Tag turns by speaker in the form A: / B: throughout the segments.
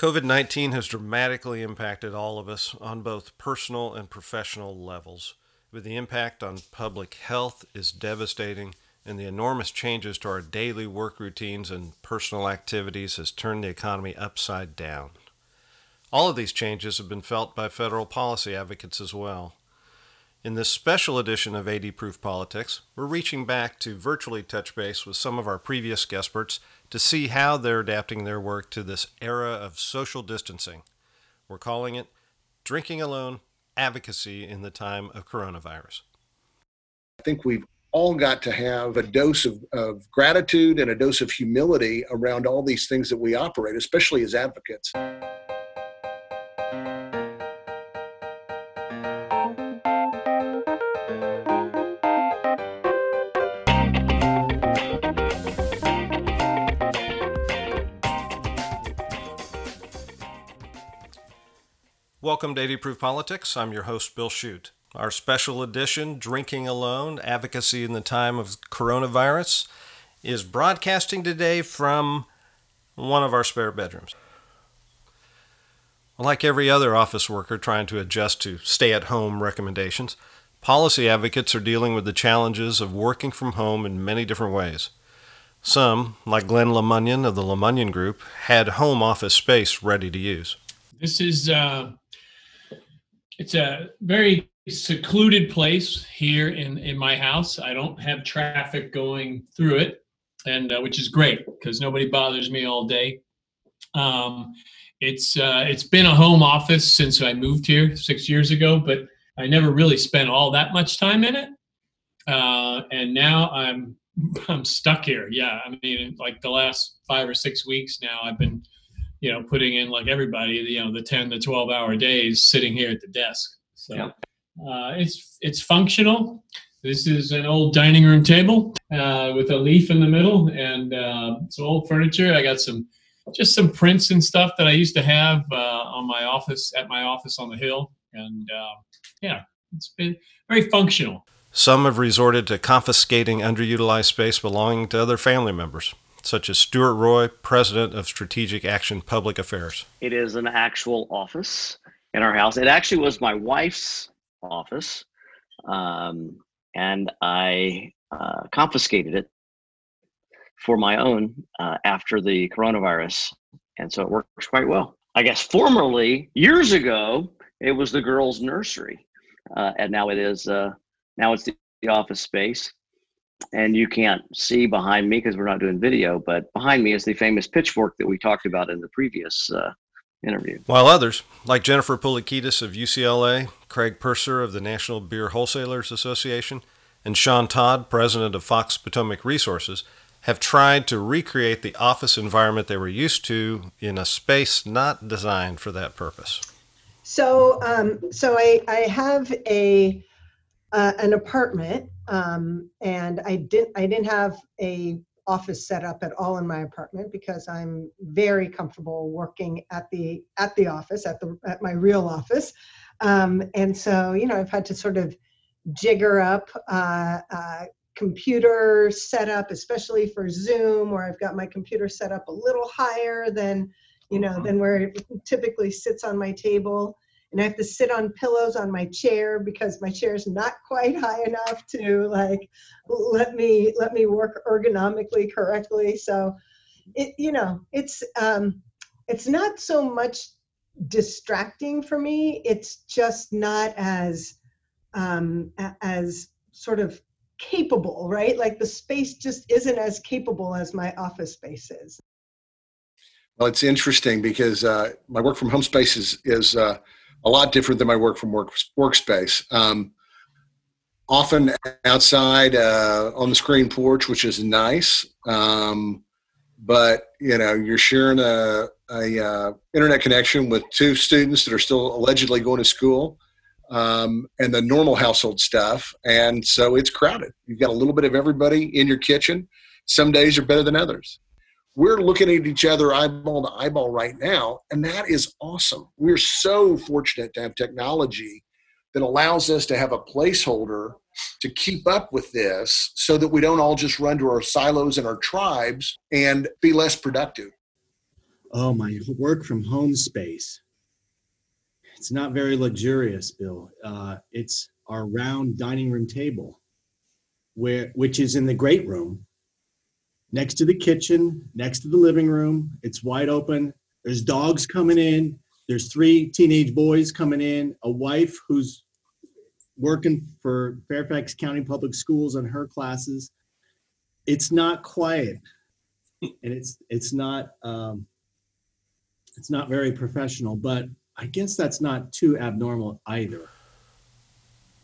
A: COVID 19 has dramatically impacted all of us on both personal and professional levels. But the impact on public health is devastating, and the enormous changes to our daily work routines and personal activities has turned the economy upside down. All of these changes have been felt by federal policy advocates as well. In this special edition of 80 Proof Politics, we're reaching back to virtually touch base with some of our previous guestperts to see how they're adapting their work to this era of social distancing. We're calling it Drinking Alone Advocacy in the Time of Coronavirus.
B: I think we've all got to have a dose of, of gratitude and a dose of humility around all these things that we operate, especially as advocates.
A: Welcome to 80 Proof Politics. I'm your host, Bill Shute. Our special edition, Drinking Alone Advocacy in the Time of Coronavirus, is broadcasting today from one of our spare bedrooms. Like every other office worker trying to adjust to stay at home recommendations, policy advocates are dealing with the challenges of working from home in many different ways. Some, like Glenn Lemunyon of the Lemunyon Group, had home office space ready to use.
C: This is uh, it's a very secluded place here in in my house. I don't have traffic going through it, and uh, which is great because nobody bothers me all day. Um, it's uh, it's been a home office since I moved here six years ago, but I never really spent all that much time in it. Uh, and now I'm I'm stuck here. Yeah, I mean, like the last five or six weeks now, I've been you know, putting in like everybody, you know, the 10 to 12 hour days sitting here at the desk. So yeah. uh, it's it's functional. This is an old dining room table uh, with a leaf in the middle and uh, some old furniture. I got some just some prints and stuff that I used to have uh, on my office at my office on the hill. And uh, yeah, it's been very functional.
A: Some have resorted to confiscating underutilized space belonging to other family members such as Stuart Roy, President of Strategic Action Public Affairs.
D: It is an actual office in our house. It actually was my wife's office, um, and I uh, confiscated it for my own uh, after the coronavirus. And so it works quite well. I guess formerly, years ago, it was the girls' nursery, uh, and now it is uh, now it's the office space and you can't see behind me because we're not doing video, but behind me is the famous pitchfork that we talked about in the previous uh, interview.
A: While others, like Jennifer Poulakidas of UCLA, Craig Purser of the National Beer Wholesalers Association, and Sean Todd, president of Fox Potomac Resources, have tried to recreate the office environment they were used to in a space not designed for that purpose.
E: So, um, so I, I have a uh, an apartment um, and I didn't I didn't have a office set up at all in my apartment because I'm very comfortable working at the at the office at the at my real office, um, and so you know I've had to sort of jigger up uh, uh, computer setup, especially for Zoom, where I've got my computer set up a little higher than you know mm-hmm. than where it typically sits on my table and I have to sit on pillows on my chair because my chair is not quite high enough to like let me let me work ergonomically correctly. So it you know it's um, it's not so much distracting for me. It's just not as um, as sort of capable, right? Like the space just isn't as capable as my office space is.
B: Well, it's interesting because uh, my work from home space is is uh, a lot different than my work from work workspace. Um, often outside uh, on the screen porch, which is nice. Um, but you know, you're sharing a, a uh, internet connection with two students that are still allegedly going to school, um, and the normal household stuff, and so it's crowded. You've got a little bit of everybody in your kitchen. Some days are better than others we're looking at each other eyeball to eyeball right now, and that is awesome. We're so fortunate to have technology that allows us to have a placeholder to keep up with this so that we don't all just run to our silos and our tribes and be less productive.
F: Oh, my work from home space. It's not very luxurious, Bill. Uh, it's our round dining room table, where which is in the great room, next to the kitchen, next to the living room. It's wide open. There's dogs coming in. There's three teenage boys coming in. A wife who's working for Fairfax County Public Schools on her classes. It's not quiet, and it's it's not um, it's not very professional. But I guess that's not too abnormal either.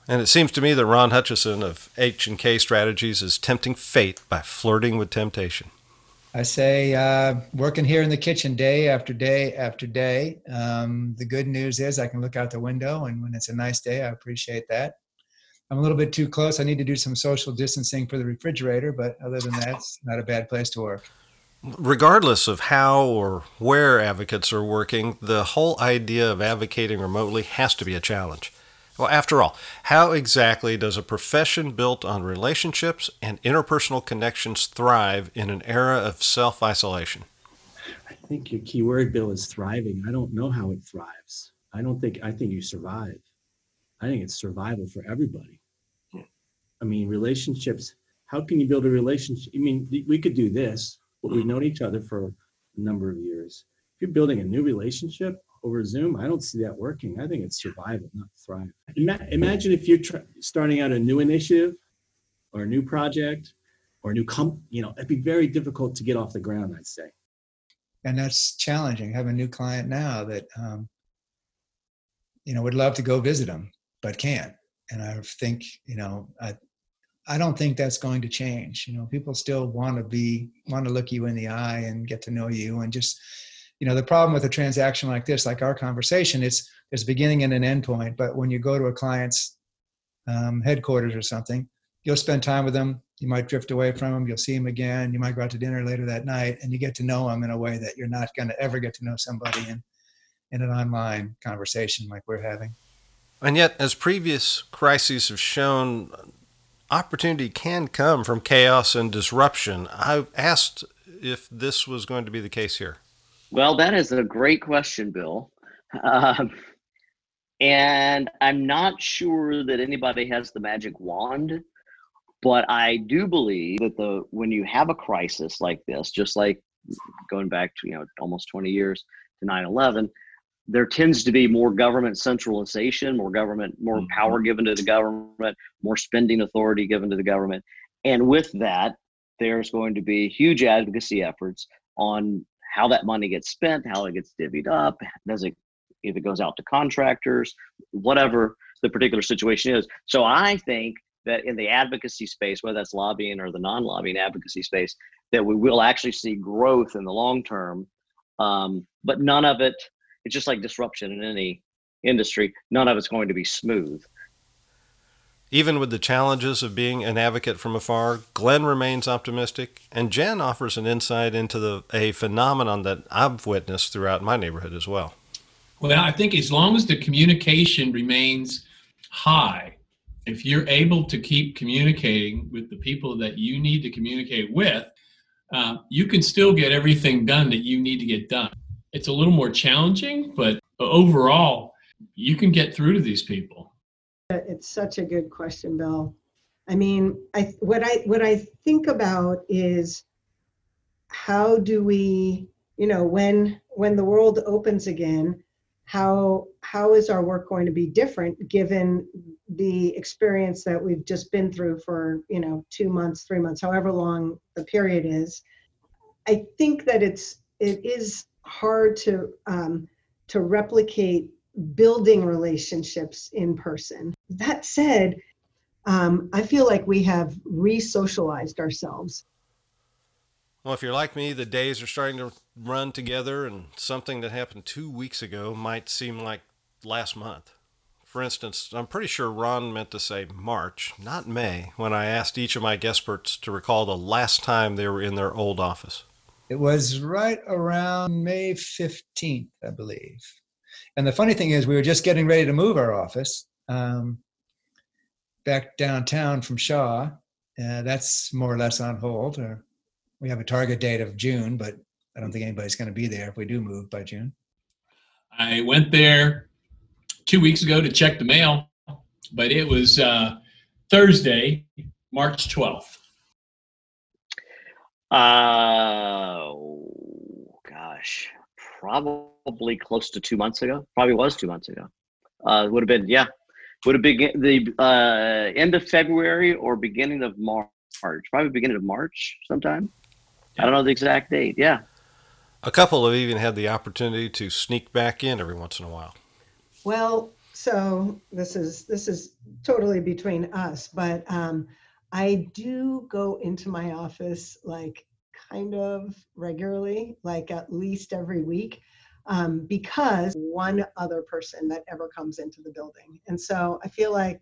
A: And it seems to me that Ron Hutchison of H and K Strategies is tempting fate by flirting with temptation.
G: I say uh, working here in the kitchen day after day after day. Um, the good news is I can look out the window, and when it's a nice day, I appreciate that. I'm a little bit too close. I need to do some social distancing for the refrigerator, but other than that, it's not a bad place to work.
A: Regardless of how or where advocates are working, the whole idea of advocating remotely has to be a challenge. Well, after all, how exactly does a profession built on relationships and interpersonal connections thrive in an era of self isolation?
F: I think your key word, Bill, is thriving. I don't know how it thrives. I don't think, I think you survive. I think it's survival for everybody. I mean, relationships, how can you build a relationship? I mean, we could do this, but we've known each other for a number of years. If you're building a new relationship over Zoom, I don't see that working. I think it's survival, not thrive. Ima- imagine if you're tr- starting out a new initiative or a new project or a new comp, you know, it'd be very difficult to get off the ground, I'd say.
G: And that's challenging. I have a new client now that, um, you know, would love to go visit them, but can't. And I think, you know, I, I don't think that's going to change. You know, people still want to be, want to look you in the eye and get to know you and just, you know the problem with a transaction like this like our conversation it's there's a beginning and an end point but when you go to a client's um, headquarters or something you'll spend time with them you might drift away from them you'll see them again you might go out to dinner later that night and you get to know them in a way that you're not going to ever get to know somebody in in an online conversation like we're having.
A: And yet as previous crises have shown opportunity can come from chaos and disruption. I've asked if this was going to be the case here
D: well, that is a great question, Bill. Um, and I'm not sure that anybody has the magic wand, but I do believe that the when you have a crisis like this, just like going back to you know almost 20 years to 9/11, there tends to be more government centralization, more government, more mm-hmm. power given to the government, more spending authority given to the government, and with that, there's going to be huge advocacy efforts on how that money gets spent, how it gets divvied up, does it if it goes out to contractors, whatever the particular situation is. So I think that in the advocacy space, whether that's lobbying or the non-lobbying advocacy space, that we will actually see growth in the long term. Um, but none of it, it's just like disruption in any industry, none of it's going to be smooth.
A: Even with the challenges of being an advocate from afar, Glenn remains optimistic, and Jen offers an insight into the, a phenomenon that I've witnessed throughout my neighborhood as well.
C: Well, I think as long as the communication remains high, if you're able to keep communicating with the people that you need to communicate with, uh, you can still get everything done that you need to get done. It's a little more challenging, but overall, you can get through to these people.
E: It's such a good question, Bill. I mean, I what I what I think about is how do we, you know, when when the world opens again, how how is our work going to be different given the experience that we've just been through for, you know, 2 months, 3 months, however long the period is. I think that it's it is hard to um, to replicate building relationships in person. That said, um, I feel like we have re socialized ourselves.
A: Well, if you're like me, the days are starting to run together, and something that happened two weeks ago might seem like last month. For instance, I'm pretty sure Ron meant to say March, not May, when I asked each of my guest experts to recall the last time they were in their old office.
G: It was right around May 15th, I believe. And the funny thing is, we were just getting ready to move our office um, back downtown from Shaw. Uh, that's more or less on hold. Or we have a target date of June, but I don't think anybody's going to be there if we do move by June.
C: I went there two weeks ago to check the mail, but it was uh, Thursday, March 12th.
D: Uh, gosh, probably close to two months ago. Probably was two months ago. Uh, would have been yeah, would have been the uh, end of February or beginning of March. Probably beginning of March sometime. I don't know the exact date. Yeah.
A: A couple have even had the opportunity to sneak back in every once in a while.
E: Well, so this is this is totally between us, but um, I do go into my office like kind of regularly, like at least every week, um, because one other person that ever comes into the building, and so I feel like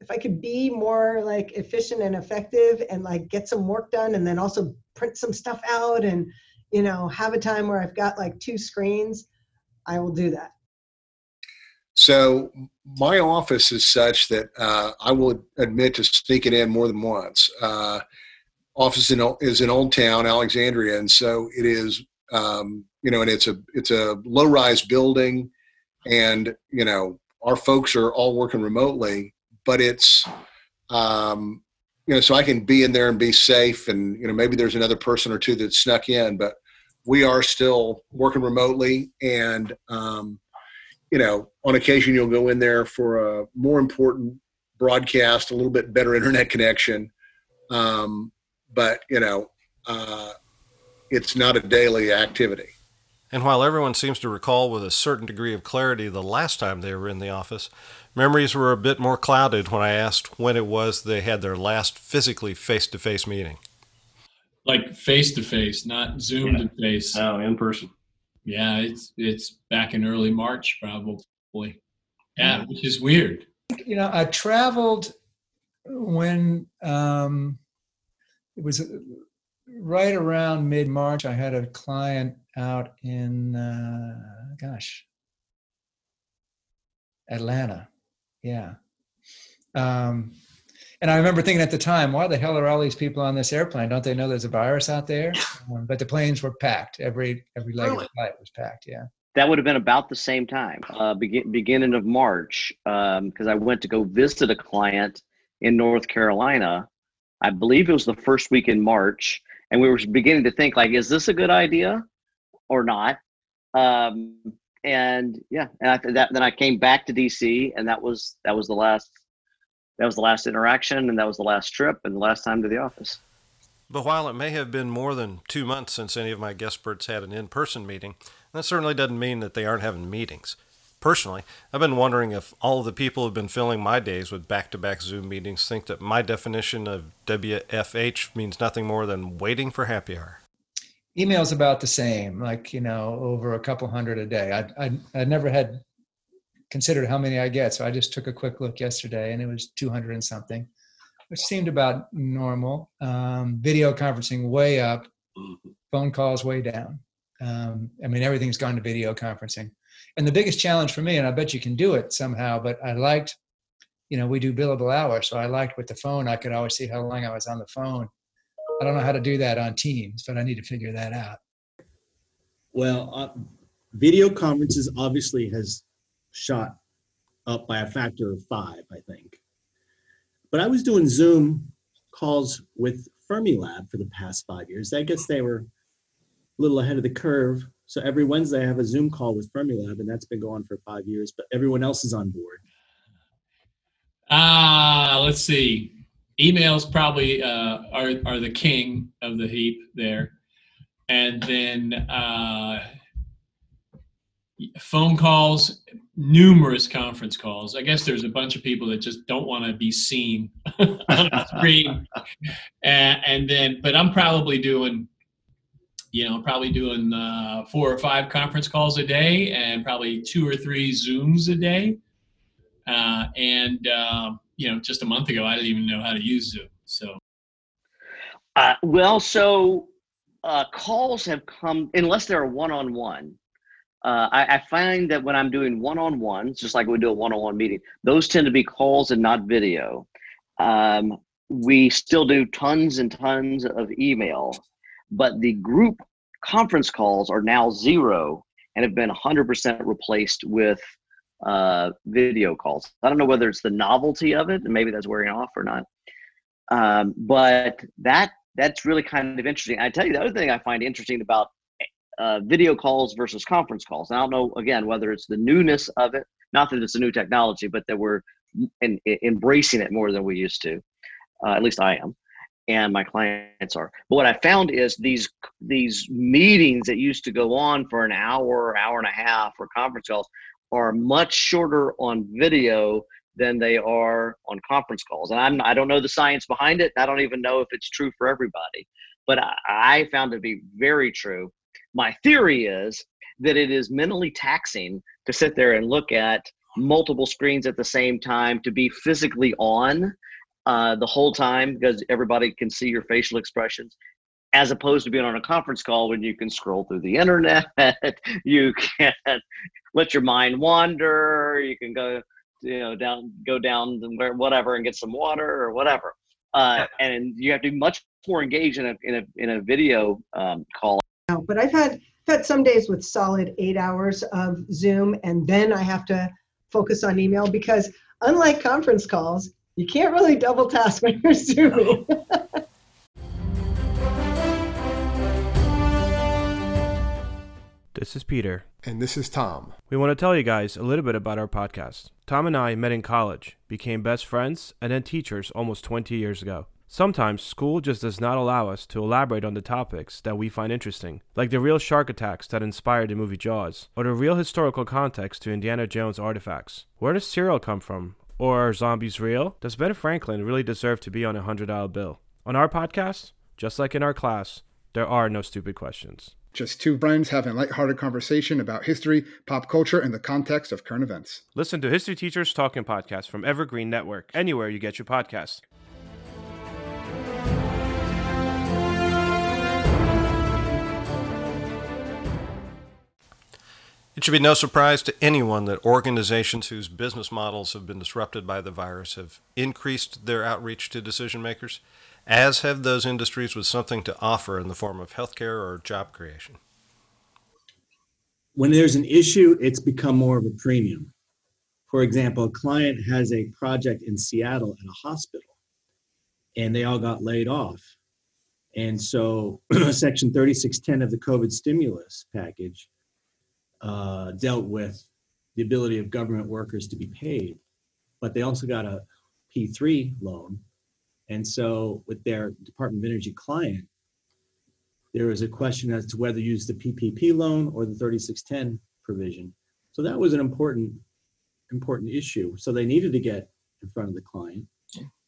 E: if I could be more like efficient and effective and like get some work done and then also print some stuff out and you know have a time where I've got like two screens, I will do that.
B: So my office is such that uh, I will admit to sneaking in more than once. Uh, office in, is in Old Town, Alexandria, and so it is. Um, you know, and it's a it's a low rise building, and you know our folks are all working remotely, but it's um, you know so I can be in there and be safe, and you know maybe there's another person or two that snuck in, but we are still working remotely, and um, you know, on occasion you'll go in there for a more important broadcast, a little bit better internet connection. Um, but, you know, uh, it's not a daily activity.
A: And while everyone seems to recall with a certain degree of clarity the last time they were in the office, memories were a bit more clouded when I asked when it was they had their last physically face to face meeting.
C: Like face to face, not Zoom to face.
H: No, in person.
C: Yeah, it's it's back in early March probably. Yeah, which is weird.
G: You know, I traveled when um, it was right around mid March. I had a client out in, uh, gosh, Atlanta. Yeah. Um, and I remember thinking at the time, why the hell are all these people on this airplane? Don't they know there's a virus out there? Um, but the planes were packed. Every every leg of the flight was packed. Yeah.
D: That would have been about the same time, uh, begin, beginning of March, because um, I went to go visit a client in North Carolina. I believe it was the first week in March, and we were beginning to think like, is this a good idea or not? Um, and yeah, and I, that, then I came back to DC, and that was that was the last that was the last interaction and that was the last trip and the last time to the office.
A: But while it may have been more than two months since any of my guest experts had an in person meeting, that certainly doesn't mean that they aren't having meetings. Personally, I've been wondering if all of the people who've been filling my days with back to back Zoom meetings think that my definition of WFH means nothing more than waiting for happy hour.
G: Email's about the same, like, you know, over a couple hundred a day. I, I, I never had considered how many I get. So I just took a quick look yesterday and it was 200 and something, which seemed about normal. Um, video conferencing way up, mm-hmm. phone calls way down. Um, I mean, everything's gone to video conferencing. And the biggest challenge for me, and I bet you can do it somehow, but I liked, you know, we do billable hours. So I liked with the phone, I could always see how long I was on the phone. I don't know how to do that on Teams, but I need to figure that out.
F: Well, uh, video conferences obviously has shot up by a factor of five, I think. But I was doing Zoom calls with Fermilab for the past five years. I guess they were a little ahead of the curve. So every Wednesday I have a Zoom call with Fermilab, and that's been going for five years, but everyone else is on board.
C: Ah, uh, let's see. Emails probably uh, are, are the king of the heap there. And then uh, phone calls, numerous conference calls. I guess there's a bunch of people that just don't want to be seen on the screen. And, and, then, but I'm probably doing, you know, probably doing uh, four or five conference calls a day and probably two or three Zooms a day. Uh, and, uh, you know, just a month ago, I didn't even know how to use Zoom. So,
D: uh, well, so uh, calls have come, unless they're one on one I, find that when I'm doing one-on-ones, just like we do a one-on-one meeting, those tend to be calls and not video. Um, we still do tons and tons of email, but the group conference calls are now zero and have been 100% replaced with uh, video calls. I don't know whether it's the novelty of it, and maybe that's wearing off or not. Um, but that that's really kind of interesting. I tell you, the other thing I find interesting about uh, video calls versus conference calls. And I don't know again whether it's the newness of it, not that it's a new technology, but that we're in, in embracing it more than we used to. Uh, at least I am, and my clients are. But what I found is these these meetings that used to go on for an hour, hour and a half, or conference calls are much shorter on video than they are on conference calls. And I'm I don't know the science behind it. I don't even know if it's true for everybody, but I, I found it to be very true my theory is that it is mentally taxing to sit there and look at multiple screens at the same time, to be physically on uh, the whole time because everybody can see your facial expressions, as opposed to being on a conference call when you can scroll through the internet, you can let your mind wander, you can go, you know, down, go down where whatever and get some water or whatever. Uh, and you have to be much more engaged in a in a in a video um, call
E: now, but I've had had some days with solid eight hours of Zoom, and then I have to focus on email because unlike conference calls, you can't really double task when you're Zooming.
H: This is Peter.
I: And this is Tom.
H: We want to tell you guys a little bit about our podcast. Tom and I met in college, became best friends, and then teachers almost 20 years ago. Sometimes school just does not allow us to elaborate on the topics that we find interesting, like the real shark attacks that inspired the movie Jaws, or the real historical context to Indiana Jones artifacts. Where does cereal come from? Or are zombies real? Does Ben Franklin really deserve to be on a $100 bill? On our podcast, just like in our class, there are no stupid questions.
I: Just two friends having a lighthearted conversation about history, pop culture, and the context of current events.
H: Listen to History Teachers Talking Podcast from Evergreen Network, anywhere you get your podcast.
A: It should be no surprise to anyone that organizations whose business models have been disrupted by the virus have increased their outreach to decision makers, as have those industries with something to offer in the form of healthcare or job creation.
F: When there's an issue, it's become more of a premium. For example, a client has a project in Seattle at a hospital, and they all got laid off. And so, Section 3610 of the COVID stimulus package uh, dealt with the ability of government workers to be paid, but they also got a P3 loan. And so with their Department of Energy client, there was a question as to whether to use the PPP loan or the 3610 provision. So that was an important, important issue. So they needed to get in front of the client.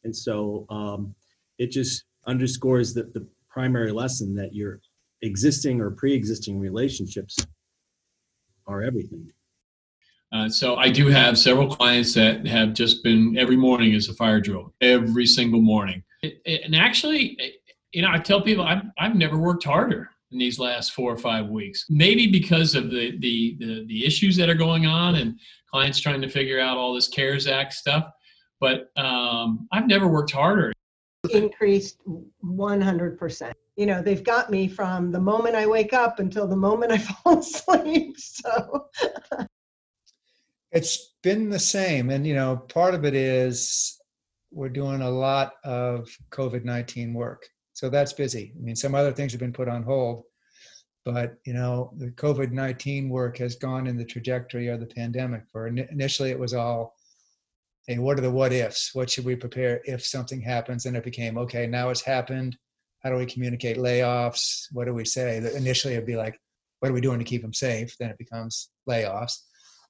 F: And so um, it just underscores that the primary lesson that your existing or pre-existing relationships are everything.
C: Uh, so I do have several clients that have just been every morning is a fire drill, every single morning. It, it, and actually, you know, I tell people I've, I've never worked harder in these last four or five weeks. Maybe because of the, the the the issues that are going on and clients trying to figure out all this CARES Act stuff. But um, I've never worked harder.
E: Increased 100% you know they've got me from the moment i wake up until the moment i fall asleep so.
G: It's been the same and you know part of it is we're doing a lot of covid-19 work so that's busy. I mean some other things have been put on hold but you know the covid-19 work has gone in the trajectory of the pandemic for initially it was all hey what are the what ifs? What should we prepare if something happens? And it became okay now it's happened how do we communicate layoffs? What do we say? Initially, it'd be like, what are we doing to keep them safe? Then it becomes layoffs.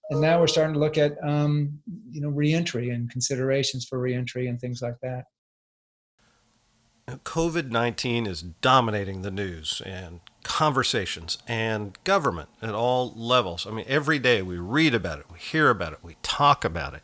G: And now we're starting to look at, um, you know, reentry and considerations for reentry and things like that.
A: COVID 19 is dominating the news and conversations and government at all levels. I mean, every day we read about it, we hear about it, we talk about it.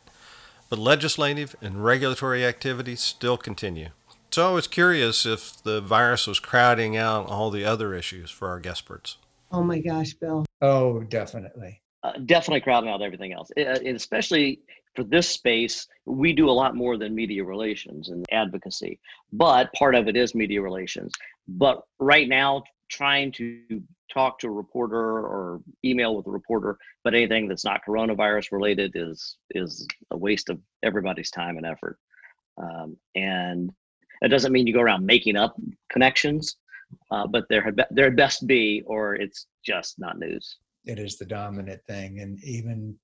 A: But legislative and regulatory activities still continue. So I was curious if the virus was crowding out all the other issues for our experts.
E: Oh my gosh, Bill.
G: Oh, definitely.
D: Uh, definitely crowding out everything else. It, uh, it, especially for this space, we do a lot more than media relations and advocacy, but part of it is media relations. But right now, trying to talk to a reporter or email with a reporter, but anything that's not coronavirus related is is a waste of everybody's time and effort. Um, and it doesn't mean you go around making up connections, uh, but there had be, there had best be, or it's just not news.
G: It is the dominant thing, and even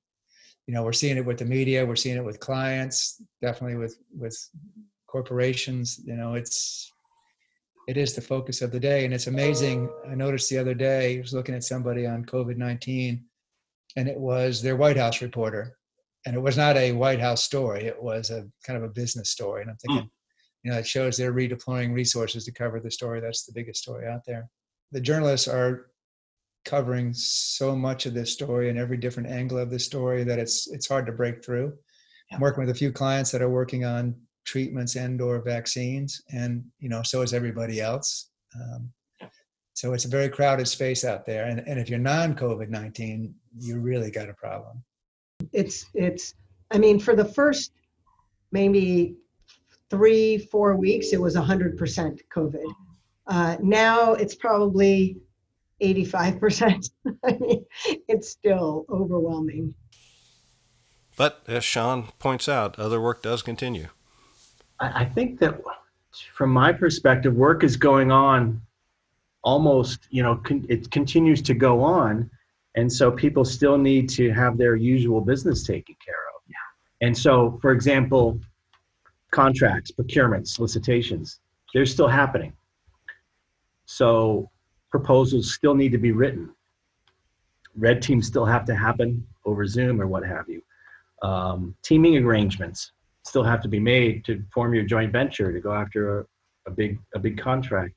G: you know we're seeing it with the media, we're seeing it with clients, definitely with with corporations. You know, it's it is the focus of the day, and it's amazing. I noticed the other day I was looking at somebody on COVID nineteen, and it was their White House reporter, and it was not a White House story. It was a kind of a business story, and I'm thinking. Mm you know, it shows they're redeploying resources to cover the story. That's the biggest story out there. The journalists are covering so much of this story and every different angle of this story that it's it's hard to break through. Yeah. I'm working with a few clients that are working on treatments and or vaccines, and you know, so is everybody else. Um, so it's a very crowded space out there, and and if you're non-COVID nineteen, you really got a problem.
E: It's it's. I mean, for the first maybe three, four weeks, it was 100% COVID. Uh, now it's probably 85%. I mean, it's still overwhelming.
A: But as Sean points out, other work does continue.
J: I think that from my perspective, work is going on almost, you know, con- it continues to go on. And so people still need to have their usual business taken care of. Yeah. And so, for example, contracts, procurement, solicitations, they're still happening. So proposals still need to be written. Red teams still have to happen over Zoom or what have you. Um, teaming arrangements still have to be made to form your joint venture to go after a, a big a big contract.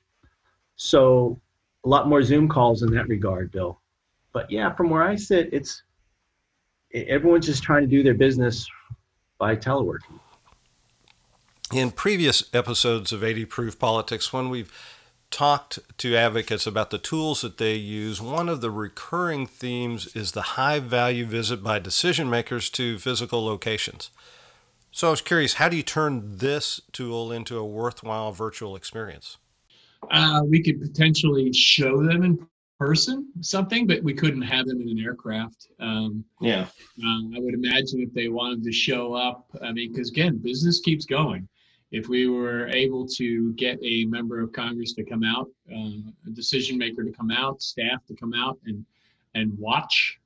J: So a lot more Zoom calls in that regard, Bill. But yeah, from where I sit, it's everyone's just trying to do their business by teleworking
A: in previous episodes of 80 Proof Politics, when we've talked to advocates about the tools that they use, one of the recurring themes is the high value visit by decision makers to physical locations. So I was curious, how do you turn this tool into a worthwhile virtual experience?
C: Uh, we could potentially show them in person something, but we couldn't have them in an aircraft. Um,
J: yeah.
C: Um, I would imagine if they wanted to show up, I mean, because again, business keeps going if we were able to get a member of Congress to come out, uh, a decision maker to come out, staff to come out and and watch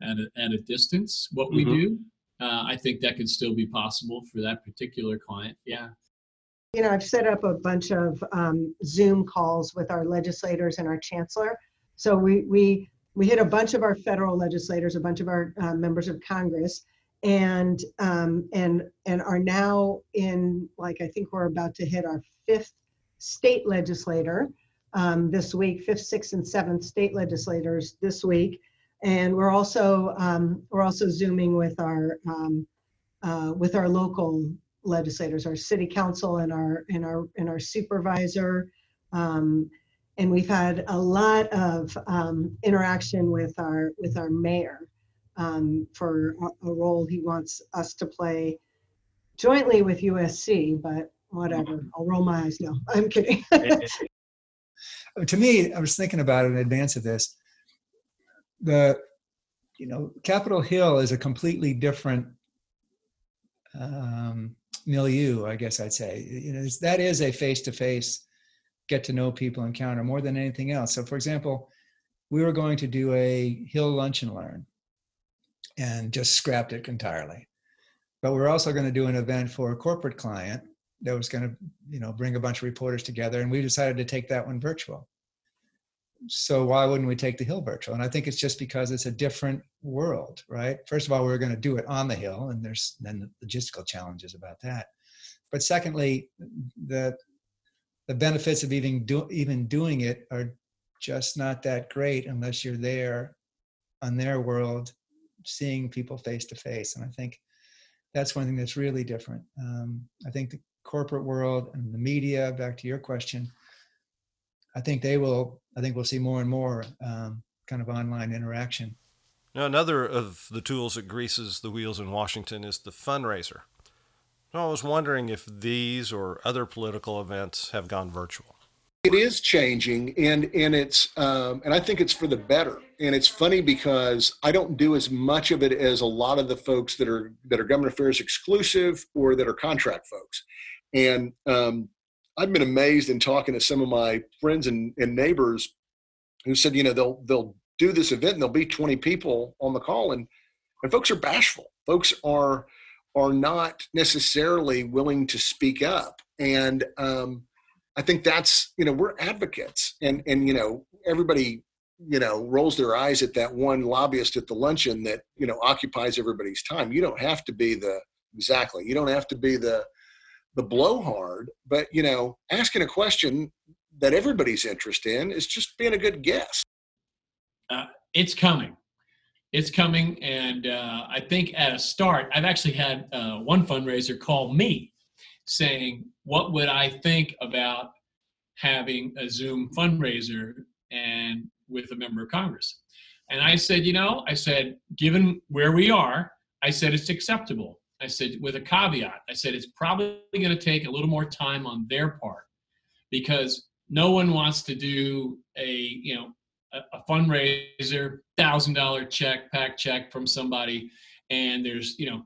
C: at a, at a distance what we mm-hmm. do, uh, I think that could still be possible for that particular client. Yeah.
E: You know, I've set up a bunch of um, Zoom calls with our legislators and our chancellor. So we we we hit a bunch of our federal legislators, a bunch of our uh, members of Congress, and um, and and are now in like I think we're about to hit our fifth state legislator um, this week, fifth, sixth, and seventh state legislators this week, and we're also um, we're also zooming with our um, uh, with our local legislators, our city council, and our and our and our supervisor. Um, and we've had a lot of um, interaction with our with our mayor um, for a, a, role he wants us to play jointly with USC, but whatever. I'll roll my eyes. No, I'm kidding.
G: to me, I was thinking about it in advance of this. The, you know, Capitol Hill is a completely different um, milieu, I guess I'd say. You know, that is a face-to-face, get-to-know people encounter more than anything else. So, for example, we were going to do a Hill Lunch and Learn, and just scrapped it entirely. But we're also going to do an event for a corporate client that was going to, you know, bring a bunch of reporters together, and we decided to take that one virtual. So why wouldn't we take the Hill virtual? And I think it's just because it's a different world, right? First of all, we are going to do it on the Hill, and there's then the logistical challenges about that. But secondly, the the benefits of even do, even doing it are just not that great unless you're there on their world seeing people face to face. And I think that's one thing that's really different. Um, I think the corporate world and the media, back to your question, I think they will, I think we'll see more and more um, kind of online interaction.
A: Now, another of the tools that greases the wheels in Washington is the fundraiser. I was wondering if these or other political events have gone virtual.
B: It is changing, and and it's um, and I think it's for the better. And it's funny because I don't do as much of it as a lot of the folks that are that are government affairs exclusive or that are contract folks. And um, I've been amazed in talking to some of my friends and, and neighbors who said, you know, they'll they'll do this event and there'll be 20 people on the call, and and folks are bashful. Folks are are not necessarily willing to speak up, and um, I think that's you know we're advocates, and and you know everybody you know rolls their eyes at that one lobbyist at the luncheon that you know occupies everybody's time. You don't have to be the exactly. You don't have to be the the blowhard, but you know asking a question that everybody's interested in is just being a good guest.
C: Uh, it's coming. It's coming, and uh, I think at a start, I've actually had uh, one fundraiser call me saying, what would I think about having a Zoom fundraiser and with a member of Congress? And I said, you know, I said, given where we are, I said it's acceptable. I said, with a caveat, I said it's probably going to take a little more time on their part because no one wants to do a, you know, a, fundraiser, thousand dollar check, pack check from somebody, and there's, you know,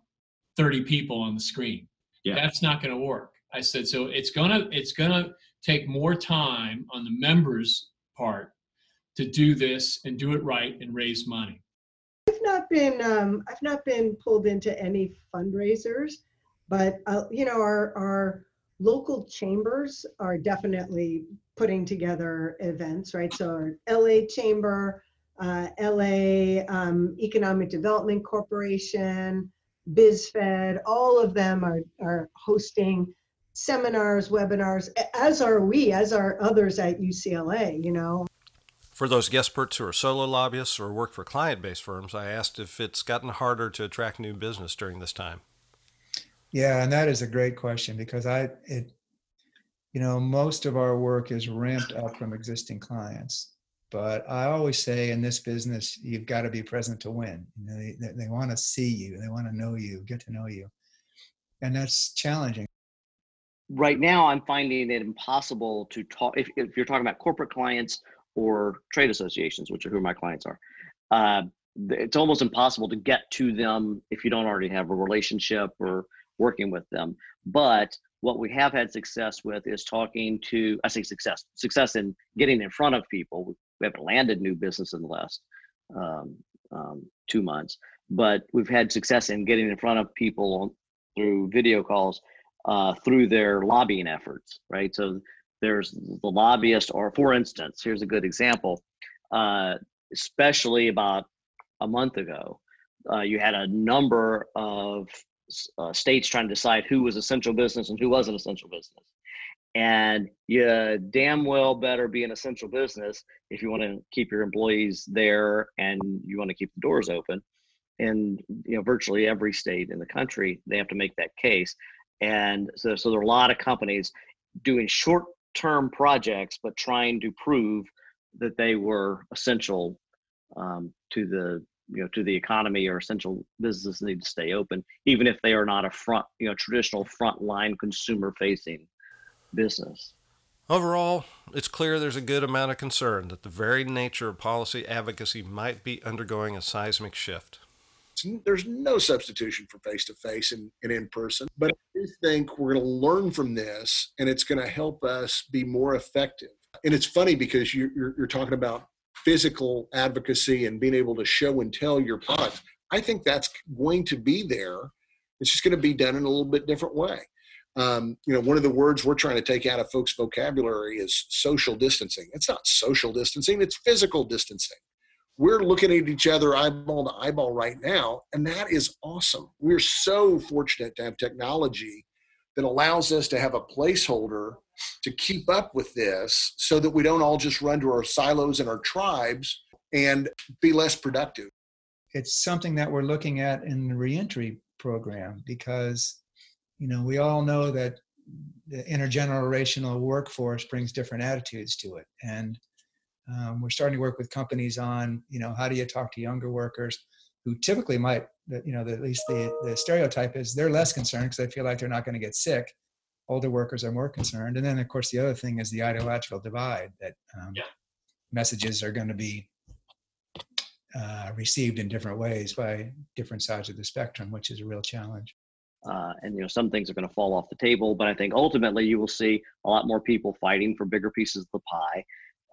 C: 30 people on the screen. Yeah. That's not going to work. I said, so it's gonna it's gonna take more time on the members' part to do this and do it right and raise money.
E: I've not been um, I've not been pulled into any fundraisers, but uh, you know our our local chambers are definitely putting together events, right? So our LA chamber, uh, LA um, Economic Development Corporation, BizFed, all of them are are hosting seminars, webinars, as are we, as are others at UCLA, you know.
A: For those experts who are solo lobbyists or work for client based firms, I asked if it's gotten harder to attract new business during this time.
G: Yeah, and that is a great question because I, it, you know, most of our work is ramped up from existing clients. But I always say in this business, you've got to be present to win. You know, they, they want to see you, they want to know you, get to know you. And that's challenging
D: right now i'm finding it impossible to talk if, if you're talking about corporate clients or trade associations which are who my clients are uh, it's almost impossible to get to them if you don't already have a relationship or working with them but what we have had success with is talking to i say success success in getting in front of people we haven't landed new business in the last um, um, two months but we've had success in getting in front of people through video calls uh, through their lobbying efforts, right? So there's the lobbyist, or for instance, here's a good example. Uh, especially about a month ago, uh, you had a number of uh, states trying to decide who was essential business and who wasn't essential business. And you damn well better be an essential business if you want to keep your employees there and you want to keep the doors open. And you know, virtually every state in the country, they have to make that case. And so, so there are a lot of companies doing short term projects, but trying to prove that they were essential um, to the you know to the economy or essential businesses need to stay open, even if they are not a front you know traditional frontline consumer facing business.
A: Overall, it's clear there's a good amount of concern that the very nature of policy advocacy might be undergoing a seismic shift
B: there's no substitution for face to face and in person. But I do think we're going to learn from this and it's going to help us be more effective. And it's funny because you, you're, you're talking about physical advocacy and being able to show and tell your product. I think that's going to be there. It's just going to be done in a little bit different way. Um, you know, one of the words we're trying to take out of folks' vocabulary is social distancing. It's not social distancing, it's physical distancing we're looking at each other eyeball to eyeball right now, and that is awesome. We're so fortunate to have technology that allows us to have a placeholder to keep up with this so that we don't all just run to our silos and our tribes and be less productive.
G: It's something that we're looking at in the reentry program because you know we all know that the intergenerational workforce brings different attitudes to it and um, we're starting to work with companies on, you know, how do you talk to younger workers who typically might, you know, at least the, the stereotype is they're less concerned because they feel like they're not going to get sick. older workers are more concerned. And then, of course, the other thing is the ideological divide that um,
C: Yeah.
G: messages are going to be uh, received in different ways by different sides of the spectrum, which is a real challenge.
D: Uh, and you know some things are going to fall off the table but i think ultimately you will see a lot more people fighting for bigger pieces of the pie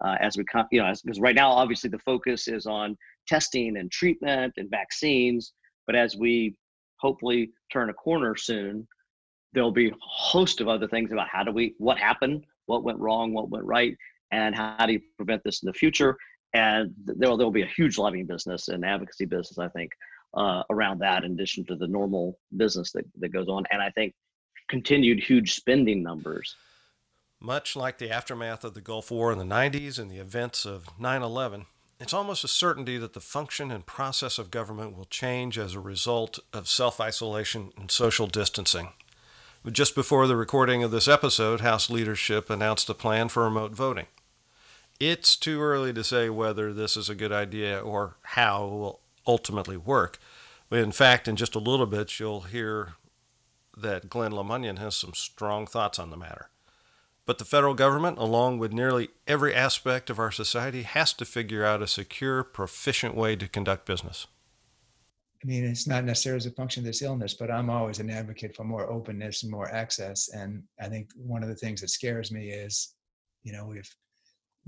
D: uh, as we come you know because right now obviously the focus is on testing and treatment and vaccines but as we hopefully turn a corner soon there'll be a host of other things about how do we what happened what went wrong what went right and how do you prevent this in the future. And there'll, there'll be a huge lobbying business and advocacy business i think uh, around that in addition to the normal business that, that goes on and i think continued huge spending numbers
A: Much like the aftermath of the Gulf War in the 90s and the events of 9 11, it's almost a certainty that the function and process of government will change as a result of self isolation and social distancing. Just before the recording of this episode, House leadership announced a plan for remote voting. It's too early to say whether this is a good idea or how it will ultimately work. In fact, in just a little bit, you'll hear that Glenn LeMunyon has some strong thoughts on the matter. But the federal government, along with nearly every aspect of our society, has to figure out a secure, proficient way to conduct business.
G: I mean, it's not necessarily as a function of this illness, but I'm always an advocate for more openness and more access. And I think one of the things that scares me is, you know, if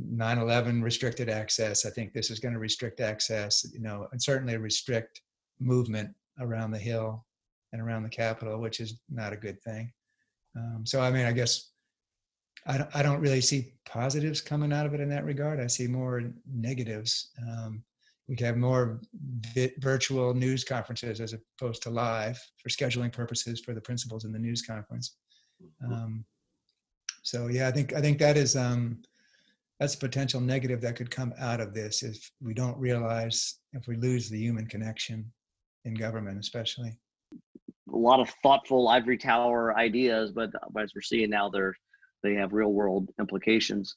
G: 9/11 restricted access, I think this is going to restrict access, you know, and certainly restrict movement around the hill and around the Capitol, which is not a good thing. Um, so, I mean, I guess I don't, I don't really see positives coming out of it in that regard. I see more negatives. Um, we could have more vi- virtual news conferences as opposed to live for scheduling purposes for the principals in the news conference. Um, so yeah, I think I think that is um, that's a potential negative that could come out of this if we don't realize if we lose the human connection in government, especially.
D: a lot of thoughtful ivory tower ideas, but as we're seeing now, they're they have real world implications.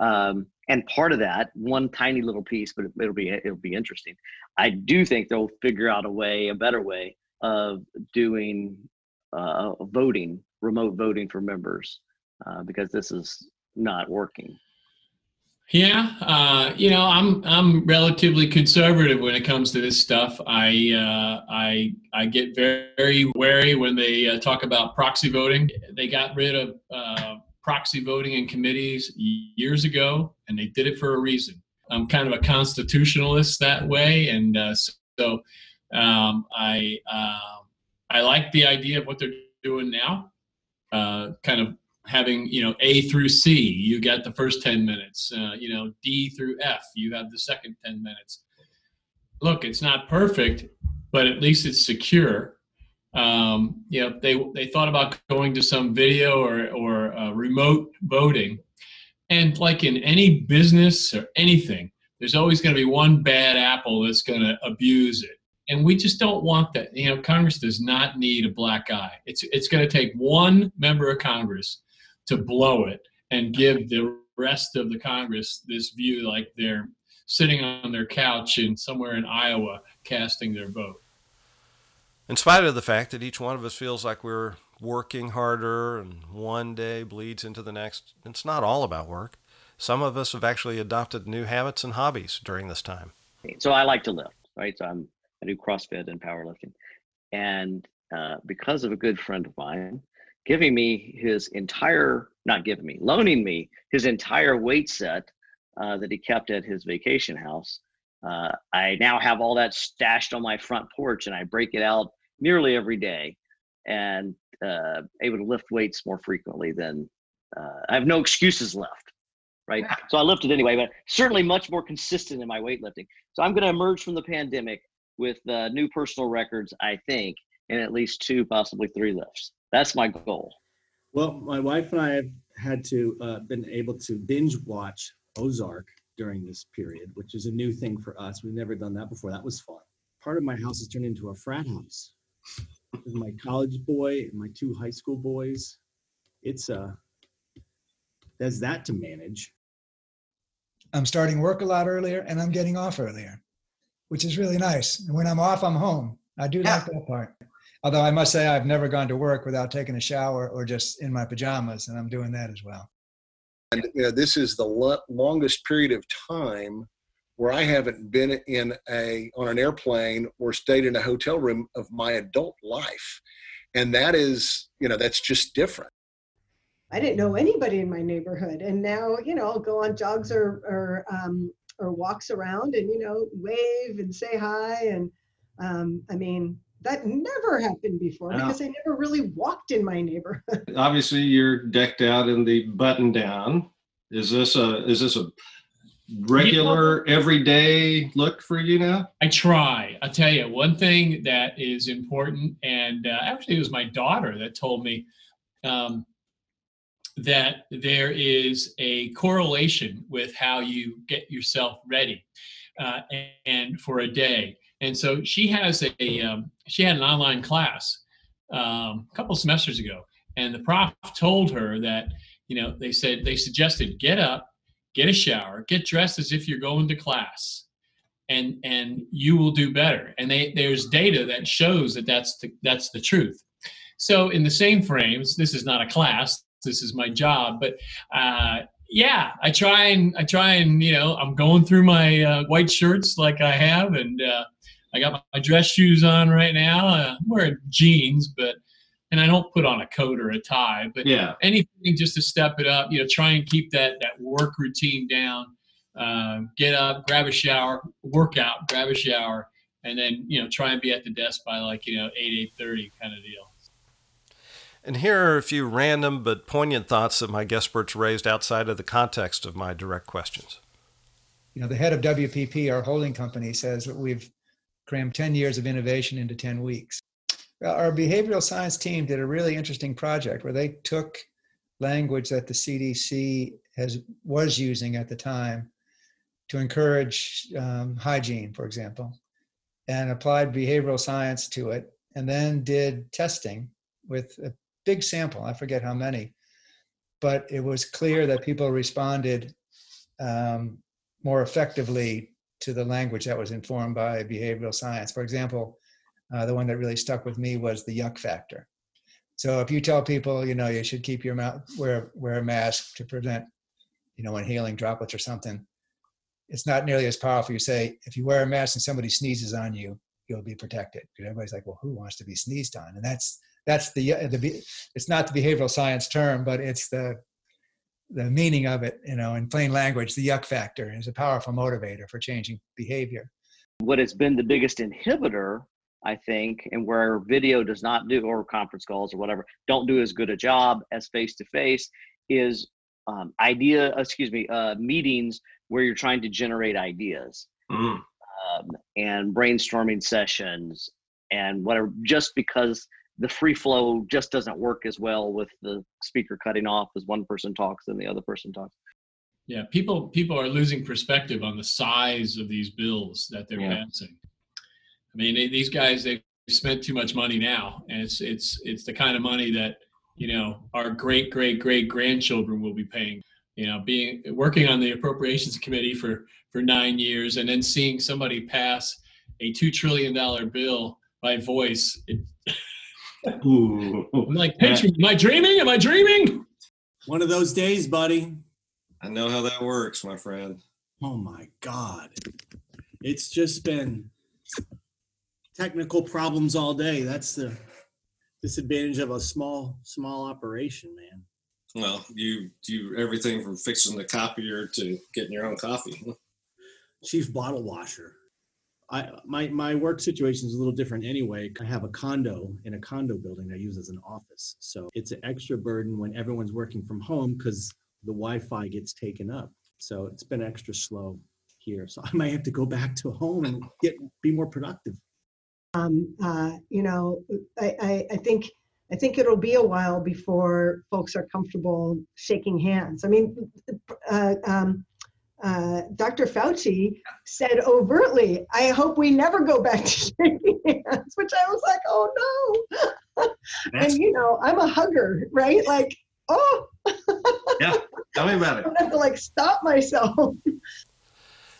D: Um, and part of that, one tiny little piece, but it, it'll be it'll be interesting. I do think they'll figure out a way, a better way of doing uh, voting, remote voting for members, uh, because this is not working.
C: Yeah, uh, you know, I'm I'm relatively conservative when it comes to this stuff. I uh, I I get very, very wary when they uh, talk about proxy voting. They got rid of uh, proxy voting in committees years ago, and they did it for a reason. I'm kind of a constitutionalist that way, and uh, so um, I uh, I like the idea of what they're doing now. Uh, kind of having you know A through C, you get the first ten minutes. Uh, you know D through F, you have the second ten minutes. Look, it's not perfect, but at least it's secure. Um, you know they they thought about going to some video or or uh, remote voting, and like in any business or anything, there's always going to be one bad apple that's going to abuse it and we just don't want that. You know, Congress does not need a black eye. It's it's going to take one member of Congress to blow it and give the rest of the Congress this view like they're sitting on their couch in somewhere in Iowa casting their vote.
A: In spite of the fact that each one of us feels like we're working harder and one day bleeds into the next, it's not all about work. Some of us have actually adopted new habits and hobbies during this time.
D: So I like to lift, right? So I'm I do CrossFit and powerlifting, and uh, because of a good friend of mine giving me his entire not giving me loaning me his entire weight set uh, that he kept at his vacation house. Uh, i now have all that stashed on my front porch and i break it out nearly every day and uh, able to lift weights more frequently than uh, i have no excuses left right? So i lifted anyway but certainly much more consistent in my weightlifting. So i'm going to emerge from the pandemic with uh, new personal records i think and at least two possibly three lifts that's my goal
F: Well, my wife and I have had to uh, been able to binge watch Ozark during this period, which is a new thing for us. We've never done that before. That was fun. Part of my house has turned into a frat house. With my college boy and my two high school boys. It's uh there's that to manage.
G: I'm starting work a lot earlier and I'm getting off earlier, which is really nice. And when I'm off, I'm home. I do like that part. Although I must say I've never gone to work without taking a shower or just in my pajamas, and I'm doing that as well.
B: And you know, this is the lo- longest period of time where I haven't been in a on an airplane or stayed in a hotel room of my adult life, and that is you know that's just different.
E: I didn't know anybody in my neighborhood, and now you know I'll go on jogs or or um, or walks around and you know wave and say hi, and um, I mean that never happened before
A: No.
E: because I never really walked in my neighborhood.
A: Obviously, you're decked out in the button down. Is this a is this a regular everyday look for you now?
C: I try. I'll tell you one thing that is important, and uh, actually, it was my daughter that told me um, that there is a correlation with how you get yourself ready uh, and, and for a day. And so she has a um, she had an online class um, a couple semesters ago, and the prof told her that you know they said they suggested get up, get a shower, get dressed as if you're going to class and and you will do better. And they there's data that shows that that's the that's the truth. So in the same frames this is not a class this is my job but uh yeah i try and i try and you know i'm going through my uh, white shirts like i have and uh i got my, my dress shoes on right now uh, i'm wearing jeans but and i don't put on a coat or a tie but
A: Yeah.
C: anything just to step it up you know try and keep that that work routine down um, get up, grab a shower, workout, grab a shower, and then you know try and be at the desk by like you know eight eight thirty kind of deal.
A: And here are a few random but poignant thoughts that my guest experts raised outside of the context of my direct questions.
G: You know, the head of WPP, our holding company, says that we've crammed 10 years of innovation into 10 weeks. Our behavioral science team did a really interesting project where they took language that the CDC has was using at the time to encourage um, hygiene, for example, and applied behavioral science to it, and then did testing with a big sample. I forget how many, but it was clear that people responded um, more effectively to the language that was informed by behavioral science. For example, uh, the one that really stuck with me was the yuck factor. So if you tell people, you know, you should keep your mouth wear wear a mask to prevent, you know, inhaling droplets or something, it's not nearly as powerful. You say if you wear a mask and somebody sneezes on you, you'll be protected. Because everybody's like, well, who wants to be sneezed on? And that's that's the the it's not the behavioral science term, but it's the the meaning of it. You know, in plain language, the yuck factor is a powerful motivator for changing behavior.
D: what has been the biggest inhibitor i think and where video does not do or conference calls or whatever don't do as good a job as face to face is um, idea excuse me uh, meetings where you're trying to generate ideas
A: Mm.
D: um, and brainstorming sessions and whatever just because the free flow just doesn't work as well with the speaker cutting off as one person talks and the other person talks
C: Yeah, people people are losing perspective on the size of these bills that they're
D: Yeah.
C: passing. I mean, they- these guys they've spent too much money now, and it's it's it's the kind of money that you know our great great great grandchildren will be paying. You know, being working on the appropriations committee for for nine years, and then seeing somebody pass a two trillion dollar bill by voice. It,
A: Ooh.
C: I'm like, picture, am I dreaming? Am I dreaming?
F: One of those days, buddy.
A: I know how that works, my friend.
F: Oh my God. It's just been technical problems all day. That's the disadvantage of a small, small operation, man.
A: Well, you do everything from fixing the copier to getting your own coffee.
F: Chief bottle washer. I my my work situation is a little different anyway. I have a condo in a condo building I use as an office. So it's an extra burden when everyone's working from home because the Wi-Fi gets taken up. So it's been extra slow here. So I might have to go back to home and get be more productive.
E: um, uh, you know, I, I, I think I think it'll be a while before folks are comfortable shaking hands. I mean, uh, um, uh, Dr. Fauci said overtly, "I hope we never go back to shaking hands," which I was like, "Oh no!" and you know, I'm a hugger, right? Like, oh, yeah,
A: Tell me about
E: I
A: it.
E: don't have to like stop myself.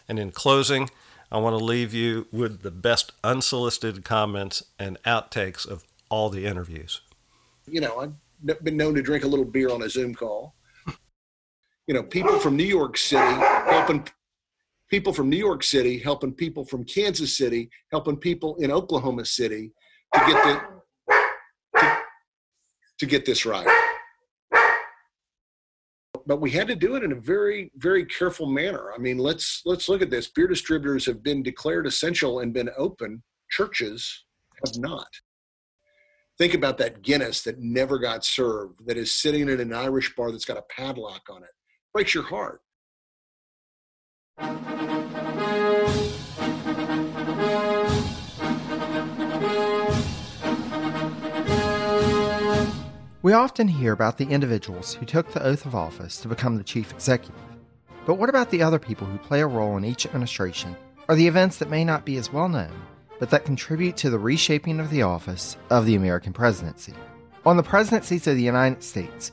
A: And in closing, I want to leave you with the best unsolicited comments and outtakes of all the interviews.
B: You know, I've been known to drink a little beer on a Zoom call. You know, people from New York City helping people from New York City helping people from Kansas City helping people in Oklahoma City to get the to, to get this right. But we had to do it in a very very careful manner. I mean let's let's look at this. Beer distributors have been declared essential and been open. Churches have not. Think about that guinness that never got served that is sitting in an irish bar that's got a padlock on it breaks your heart
K: We often hear about the individuals who took the oath of office to become the chief executive. But what about the other people who play a role in each administration, or the events that may not be as well known, but that contribute to the reshaping of the office of the American presidency? On the presidencies of the United States,